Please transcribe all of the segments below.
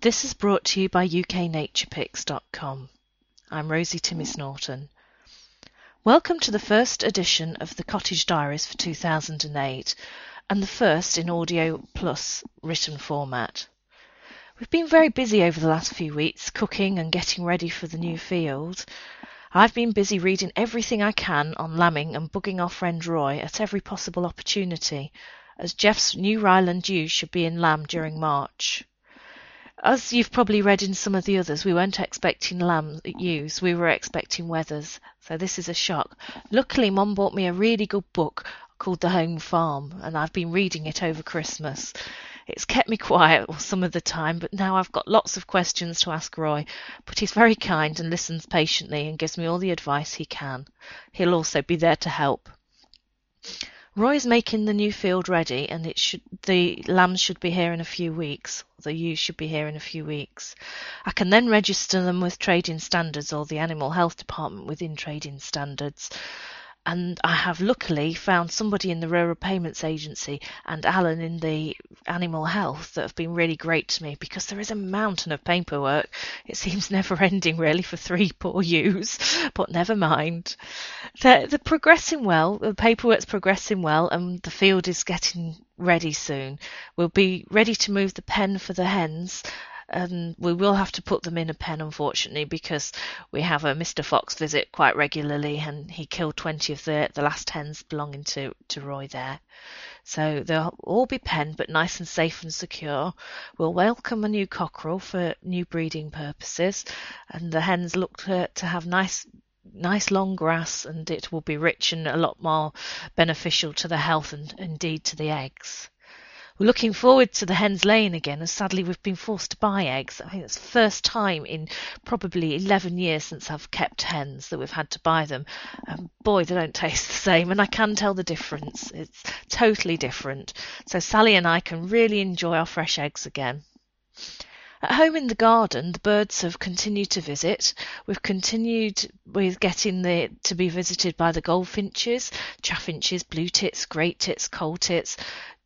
This is brought to you by UKNaturePicks.com. I'm Rosie Timmis Norton. Welcome to the first edition of the Cottage Diaries for 2008 and the first in Audio Plus written format. We've been very busy over the last few weeks cooking and getting ready for the new field. I've been busy reading everything I can on lambing and bugging our friend Roy at every possible opportunity, as Jeff's new Ryeland ewes should be in lamb during March. As you've probably read in some of the others, we weren't expecting lamb ewes, we were expecting wethers. so this is a shock. Luckily, Mum bought me a really good book called The Home Farm, and I've been reading it over Christmas. It's kept me quiet some of the time, but now I've got lots of questions to ask Roy. But he's very kind and listens patiently and gives me all the advice he can. He'll also be there to help. Roy's making the new field ready, and it should the lambs should be here in a few weeks. The ewes should be here in a few weeks. I can then register them with trading standards or the animal health department within trading standards and I have luckily found somebody in the Rural Payments Agency and Alan in the Animal Health that have been really great to me because there is a mountain of paperwork. It seems never ending really for three poor ewes, but never mind. They're, they're progressing well. The paperwork's progressing well, and the field is getting ready soon. We'll be ready to move the pen for the hens and we will have to put them in a pen, unfortunately, because we have a Mr. Fox visit quite regularly, and he killed 20 of the, the last hens belonging to, to Roy there. So they'll all be penned, but nice and safe and secure. We'll welcome a new cockerel for new breeding purposes, and the hens look to, to have nice nice long grass and it will be rich and a lot more beneficial to the health and indeed to the eggs. We're looking forward to the hens laying again, and sadly we've been forced to buy eggs. I think it's the first time in probably 11 years since I've kept hens that we've had to buy them. Um, boy, they don't taste the same, and I can tell the difference. It's totally different. So Sally and I can really enjoy our fresh eggs again. At home in the garden, the birds have continued to visit. We've continued with getting the to be visited by the goldfinches, chaffinches, blue tits, great tits, coal tits,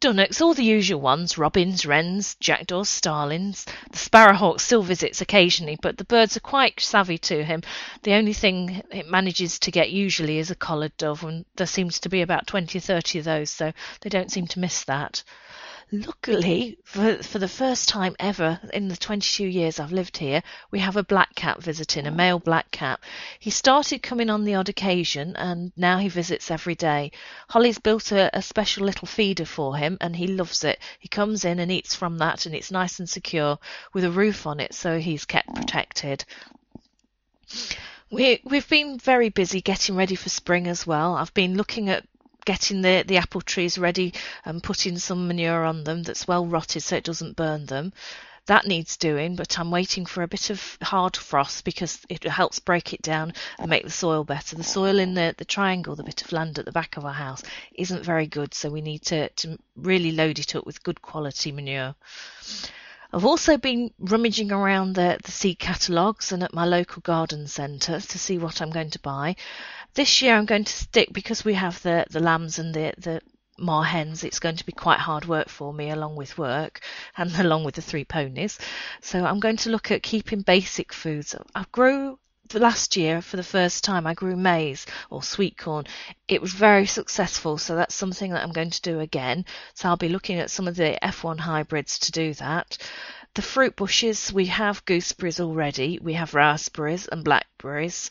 dunnocks, all the usual ones, robins, wrens, jackdaws, starlings. The sparrowhawk still visits occasionally, but the birds are quite savvy to him. The only thing it manages to get usually is a collared dove, and there seems to be about 20 or 30 of those, so they don't seem to miss that. Luckily, for, for the first time ever in the 22 years I've lived here, we have a black cat visiting, a oh. male black cat. He started coming on the odd occasion and now he visits every day. Holly's built a, a special little feeder for him and he loves it. He comes in and eats from that and it's nice and secure with a roof on it so he's kept oh. protected. We, we've been very busy getting ready for spring as well. I've been looking at getting the, the apple trees ready and putting some manure on them that's well rotted so it doesn't burn them. That needs doing, but I'm waiting for a bit of hard frost because it helps break it down and make the soil better. The soil in the, the triangle, the bit of land at the back of our house, isn't very good, so we need to, to really load it up with good quality manure. I've also been rummaging around the, the seed catalogues and at my local garden centre to see what I'm going to buy. This year I'm going to stick because we have the, the lambs and the, the hens. It's going to be quite hard work for me along with work and along with the three ponies. So I'm going to look at keeping basic foods. I grew last year for the first time I grew maize or sweet corn. It was very successful, so that's something that I'm going to do again. So I'll be looking at some of the F1 hybrids to do that. The fruit bushes, we have gooseberries already, we have raspberries and blackberries.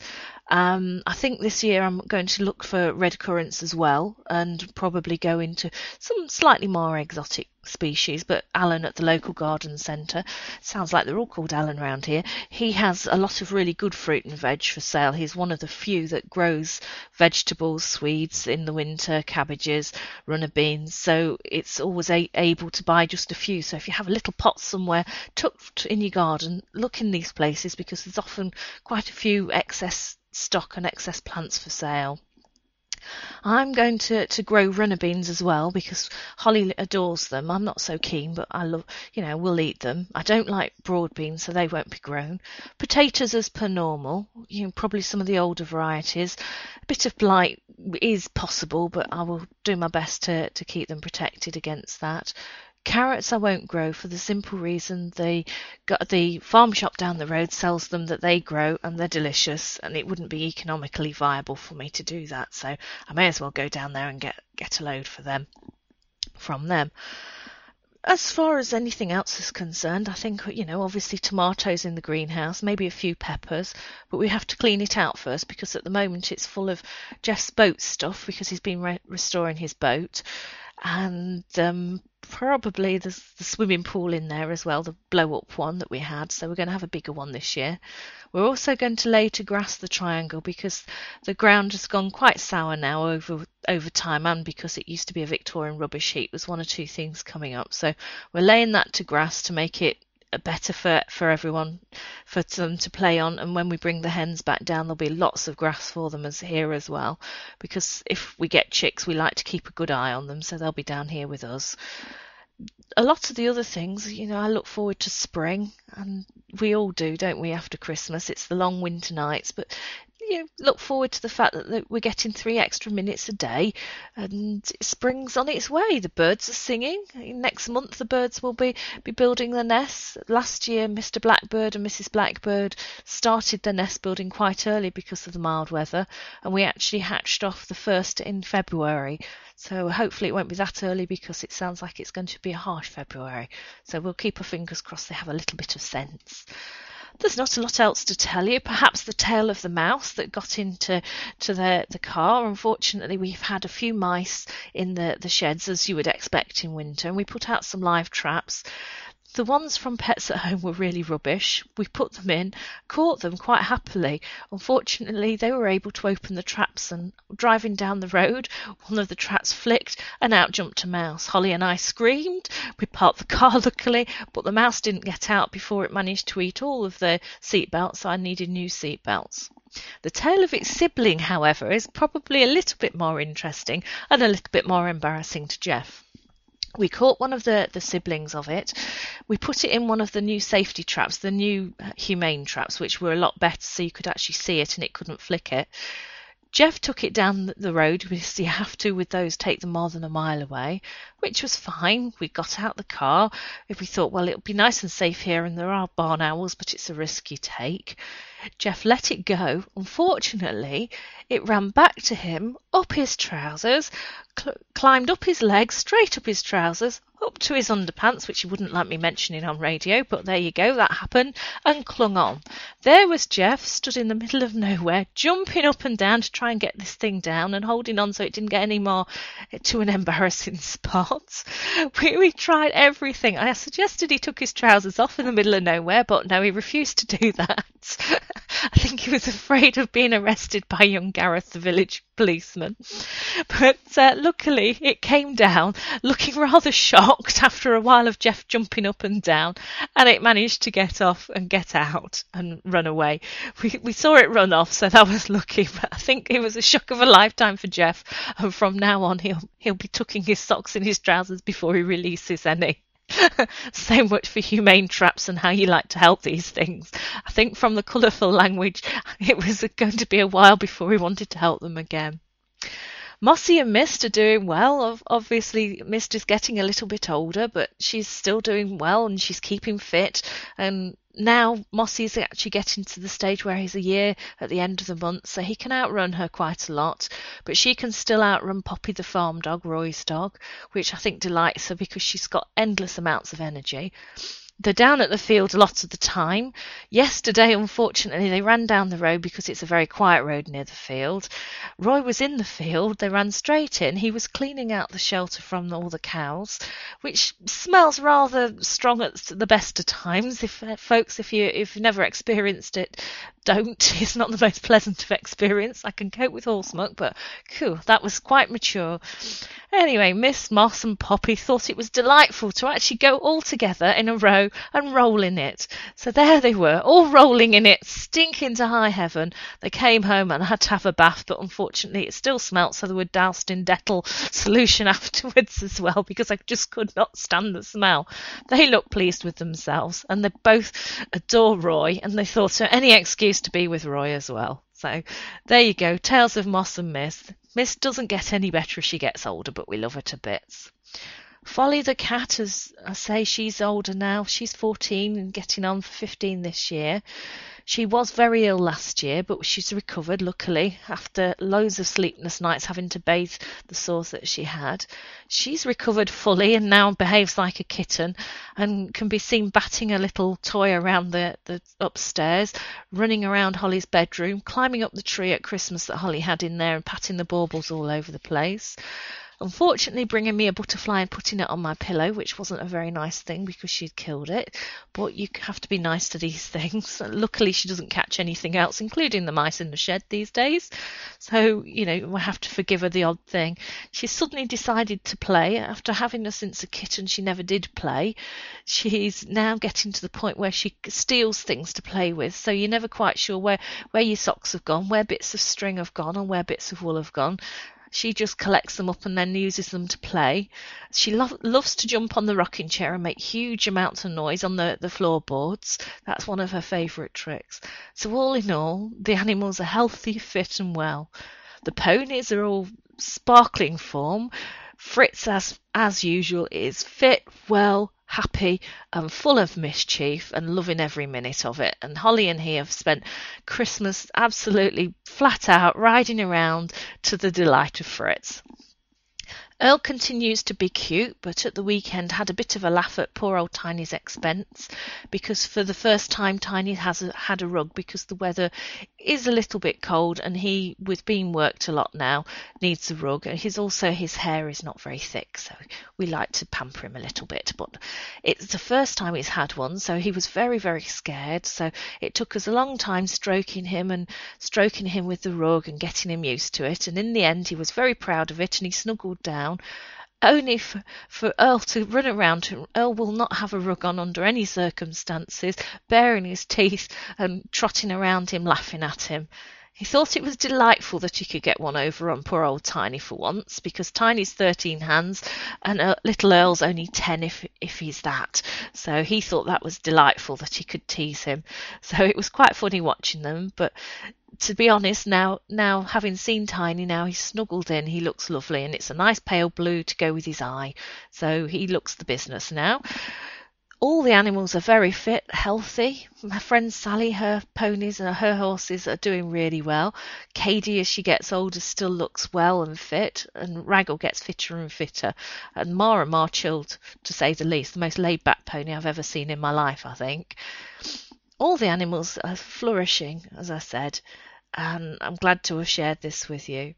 Um, I think this year I'm going to look for red currants as well and probably go into some slightly more exotic species. But Alan at the local garden centre, sounds like they're all called Alan around here, he has a lot of really good fruit and veg for sale. He's one of the few that grows vegetables, swedes in the winter, cabbages, runner beans. So it's always a- able to buy just a few. So if you have a little pot somewhere tucked in your garden, look in these places because there's often quite a few excess stock and excess plants for sale. I'm going to, to grow runner beans as well because Holly adores them. I'm not so keen, but I love, you know, we'll eat them. I don't like broad beans, so they won't be grown. Potatoes as per normal, you know, probably some of the older varieties. A bit of blight is possible, but I will do my best to, to keep them protected against that Carrots I won't grow for the simple reason the the farm shop down the road sells them that they grow and they're delicious and it wouldn't be economically viable for me to do that. So I may as well go down there and get get a load for them from them. As far as anything else is concerned, I think, you know, obviously tomatoes in the greenhouse, maybe a few peppers, but we have to clean it out first because at the moment it's full of Jeff's boat stuff because he's been re- restoring his boat. And um, probably the swimming pool in there as well, the blow up one that we had. So we're going to have a bigger one this year. We're also going to lay to grass the triangle because the ground has gone quite sour now over over time and because it used to be a Victorian rubbish heap. There's one or two things coming up. So we're laying that to grass to make it better for, for everyone for them to play on. And when we bring the hens back down there'll be lots of grass for them as here as well. Because if we get chicks we like to keep a good eye on them so they'll be down here with us. A lot of the other things, you know, I look forward to spring, and we all do, don't we? After Christmas, it's the long winter nights, but you look forward to the fact that, that, we're getting three extra minutes a day and spring's on its way. The birds are singing. Next month, the birds will be, be building their nests. Last year, Mr. Blackbird and Mrs. Blackbird started their nest building quite early because of the mild weather, and we actually hatched off the first in February. So hopefully it won't be that early because it sounds like it's going to be a harsh February. So we'll keep our fingers crossed they have a little bit of sense. There's not a lot else to tell you. Perhaps the tale of the mouse that got into to the, the car. Unfortunately, we've had a few mice in the, the sheds, as you would expect in winter, and we put out some live traps. The ones from Pets at Home were really rubbish. We put them in, caught them quite happily. Unfortunately, they were able to open the traps, and driving down the road, one of the traps flicked, and out jumped a mouse. Holly and I screamed. We parked the car luckily, but the mouse didn't get out before it managed to eat all of the seat belts. So I needed new seat belts. The tale of its sibling, however, is probably a little bit more interesting and a little bit more embarrassing to Jeff we caught one of the, the siblings of it. We put it in one of the new safety traps, the new uh, humane traps, which were a lot better so you could actually see it and it couldn't flick it. Jeff took it down the road because you have to with those take them more than a mile away, which was fine. We got out the car. If we thought, well, it'll be nice and safe here, and there are barn owls, but it's a risk you take. Jeff let it go. Unfortunately, it ran back to him, up his trousers, cl- climbed up his legs, straight up his trousers, up to his underpants, which he wouldn't like me mentioning on radio, but there you go, that happened, and clung on. There was Jeff, stood in the middle of nowhere, jumping up and down to try and get this thing down and holding on so it didn't get any more to an embarrassing spot. We, we tried everything. I suggested he took his trousers off in the middle of nowhere, but no, he refused to do that. I think he was afraid of being arrested by young Gareth, the village policeman. But uh, luckily, it came down, looking rather shocked after a while of Jeff jumping up and down, and it managed to get off and get out and run away. We, we saw it run off, so that was lucky. But I think it was a shock of a lifetime for Jeff, and from now on, he'll he'll be tucking his socks in his trousers before he releases any. so much for humane traps and how you like to help these things. I think from the colourful language, it was going to be a while before we wanted to help them again. Mossy and Mist are doing well. Obviously, Mist is getting a little bit older, but she's still doing well and she's keeping fit. And now Mossy is actually getting to the stage where he's a year at the end of the month, so he can outrun her quite a lot. But she can still outrun Poppy the farm dog, Roy's dog, which I think delights her because she's got endless amounts of energy. They're down at the field a lot of the time. Yesterday, unfortunately, they ran down the road because it's a very quiet road near the field. Roy was in the field. They ran straight in. He was cleaning out the shelter from all the cows, which smells rather strong at the best of times. If uh, folks, if you if you've never experienced it, don't. It's not the most pleasant of experience. I can cope with horse muck, but cool, that was quite mature. Anyway, Miss Moss and Poppy thought it was delightful to actually go all together in a row and roll in it. So there they were, all rolling in it, stinking to high heaven. They came home and had to have a bath, but unfortunately it still smelt, so they were doused in Dettol solution afterwards as well because I just could not stand the smell. They looked pleased with themselves and they both adore Roy and they thought so any excuse to be with Roy as well. So there you go, Tales of Moss and Miss. Miss doesn't get any better as she gets older, but we love her to bits. Folly the cat, as I say, she's older now. She's 14 and getting on for 15 this year. She was very ill last year, but she's recovered, luckily, after loads of sleepless nights having to bathe the sores that she had. She's recovered fully and now behaves like a kitten and can be seen batting a little toy around the, the upstairs, running around Holly's bedroom, climbing up the tree at Christmas that Holly had in there and patting the baubles all over the place unfortunately bringing me a butterfly and putting it on my pillow, which wasn't a very nice thing because she'd killed it. But you have to be nice to these things. Luckily, she doesn't catch anything else, including the mice in the shed these days. So, you know, we have to forgive her the odd thing. She suddenly decided to play. After having her since a kitten, she never did play. She's now getting to the point where she steals things to play with. So you're never quite sure where, where your socks have gone, where bits of string have gone, and where bits of wool have gone. She just collects them up and then uses them to play. She lo- loves to jump on the rocking chair and make huge amounts of noise on the, the floorboards. That's one of her favourite tricks. So, all in all, the animals are healthy, fit, and well. The ponies are all sparkling form. Fritz, as, as usual, is fit, well, happy and full of mischief and loving every minute of it. And Holly and he have spent Christmas absolutely flat out riding around to the delight of Fritz. Earl continues to be cute, but at the weekend had a bit of a laugh at poor old Tiny's expense because for the first time Tiny has a, had a rug because the weather is a little bit cold and he, with being worked a lot now, needs a rug. And his also his hair is not very thick, so we like to pamper him a little bit. But it's the first time he's had one, so he was very very scared. So it took us a long time stroking him and stroking him with the rug and getting him used to it. And in the end, he was very proud of it and he snuggled down down, only for, for Earl to run around. Earl will not have a rug on under any circumstances, baring his teeth and trotting around him, laughing at him. He thought it was delightful that he could get one over on poor old Tiny for once, because Tiny's thirteen hands and little Earl's only ten if if he's that. So he thought that was delightful that he could tease him. So it was quite funny watching them. But to be honest, now now having seen Tiny, now he's snuggled in, he looks lovely, and it's a nice pale blue to go with his eye. So he looks the business now. All the animals are very fit, healthy. My friend Sally, her ponies and her horses are doing really well. Katie, as she gets older, still looks well and fit, and Raggle gets fitter and fitter. And Mara more chilled, to say the least. The most laid back pony I've ever seen in my life, I think. All the animals are flourishing, as I said, and I'm glad to have shared this with you.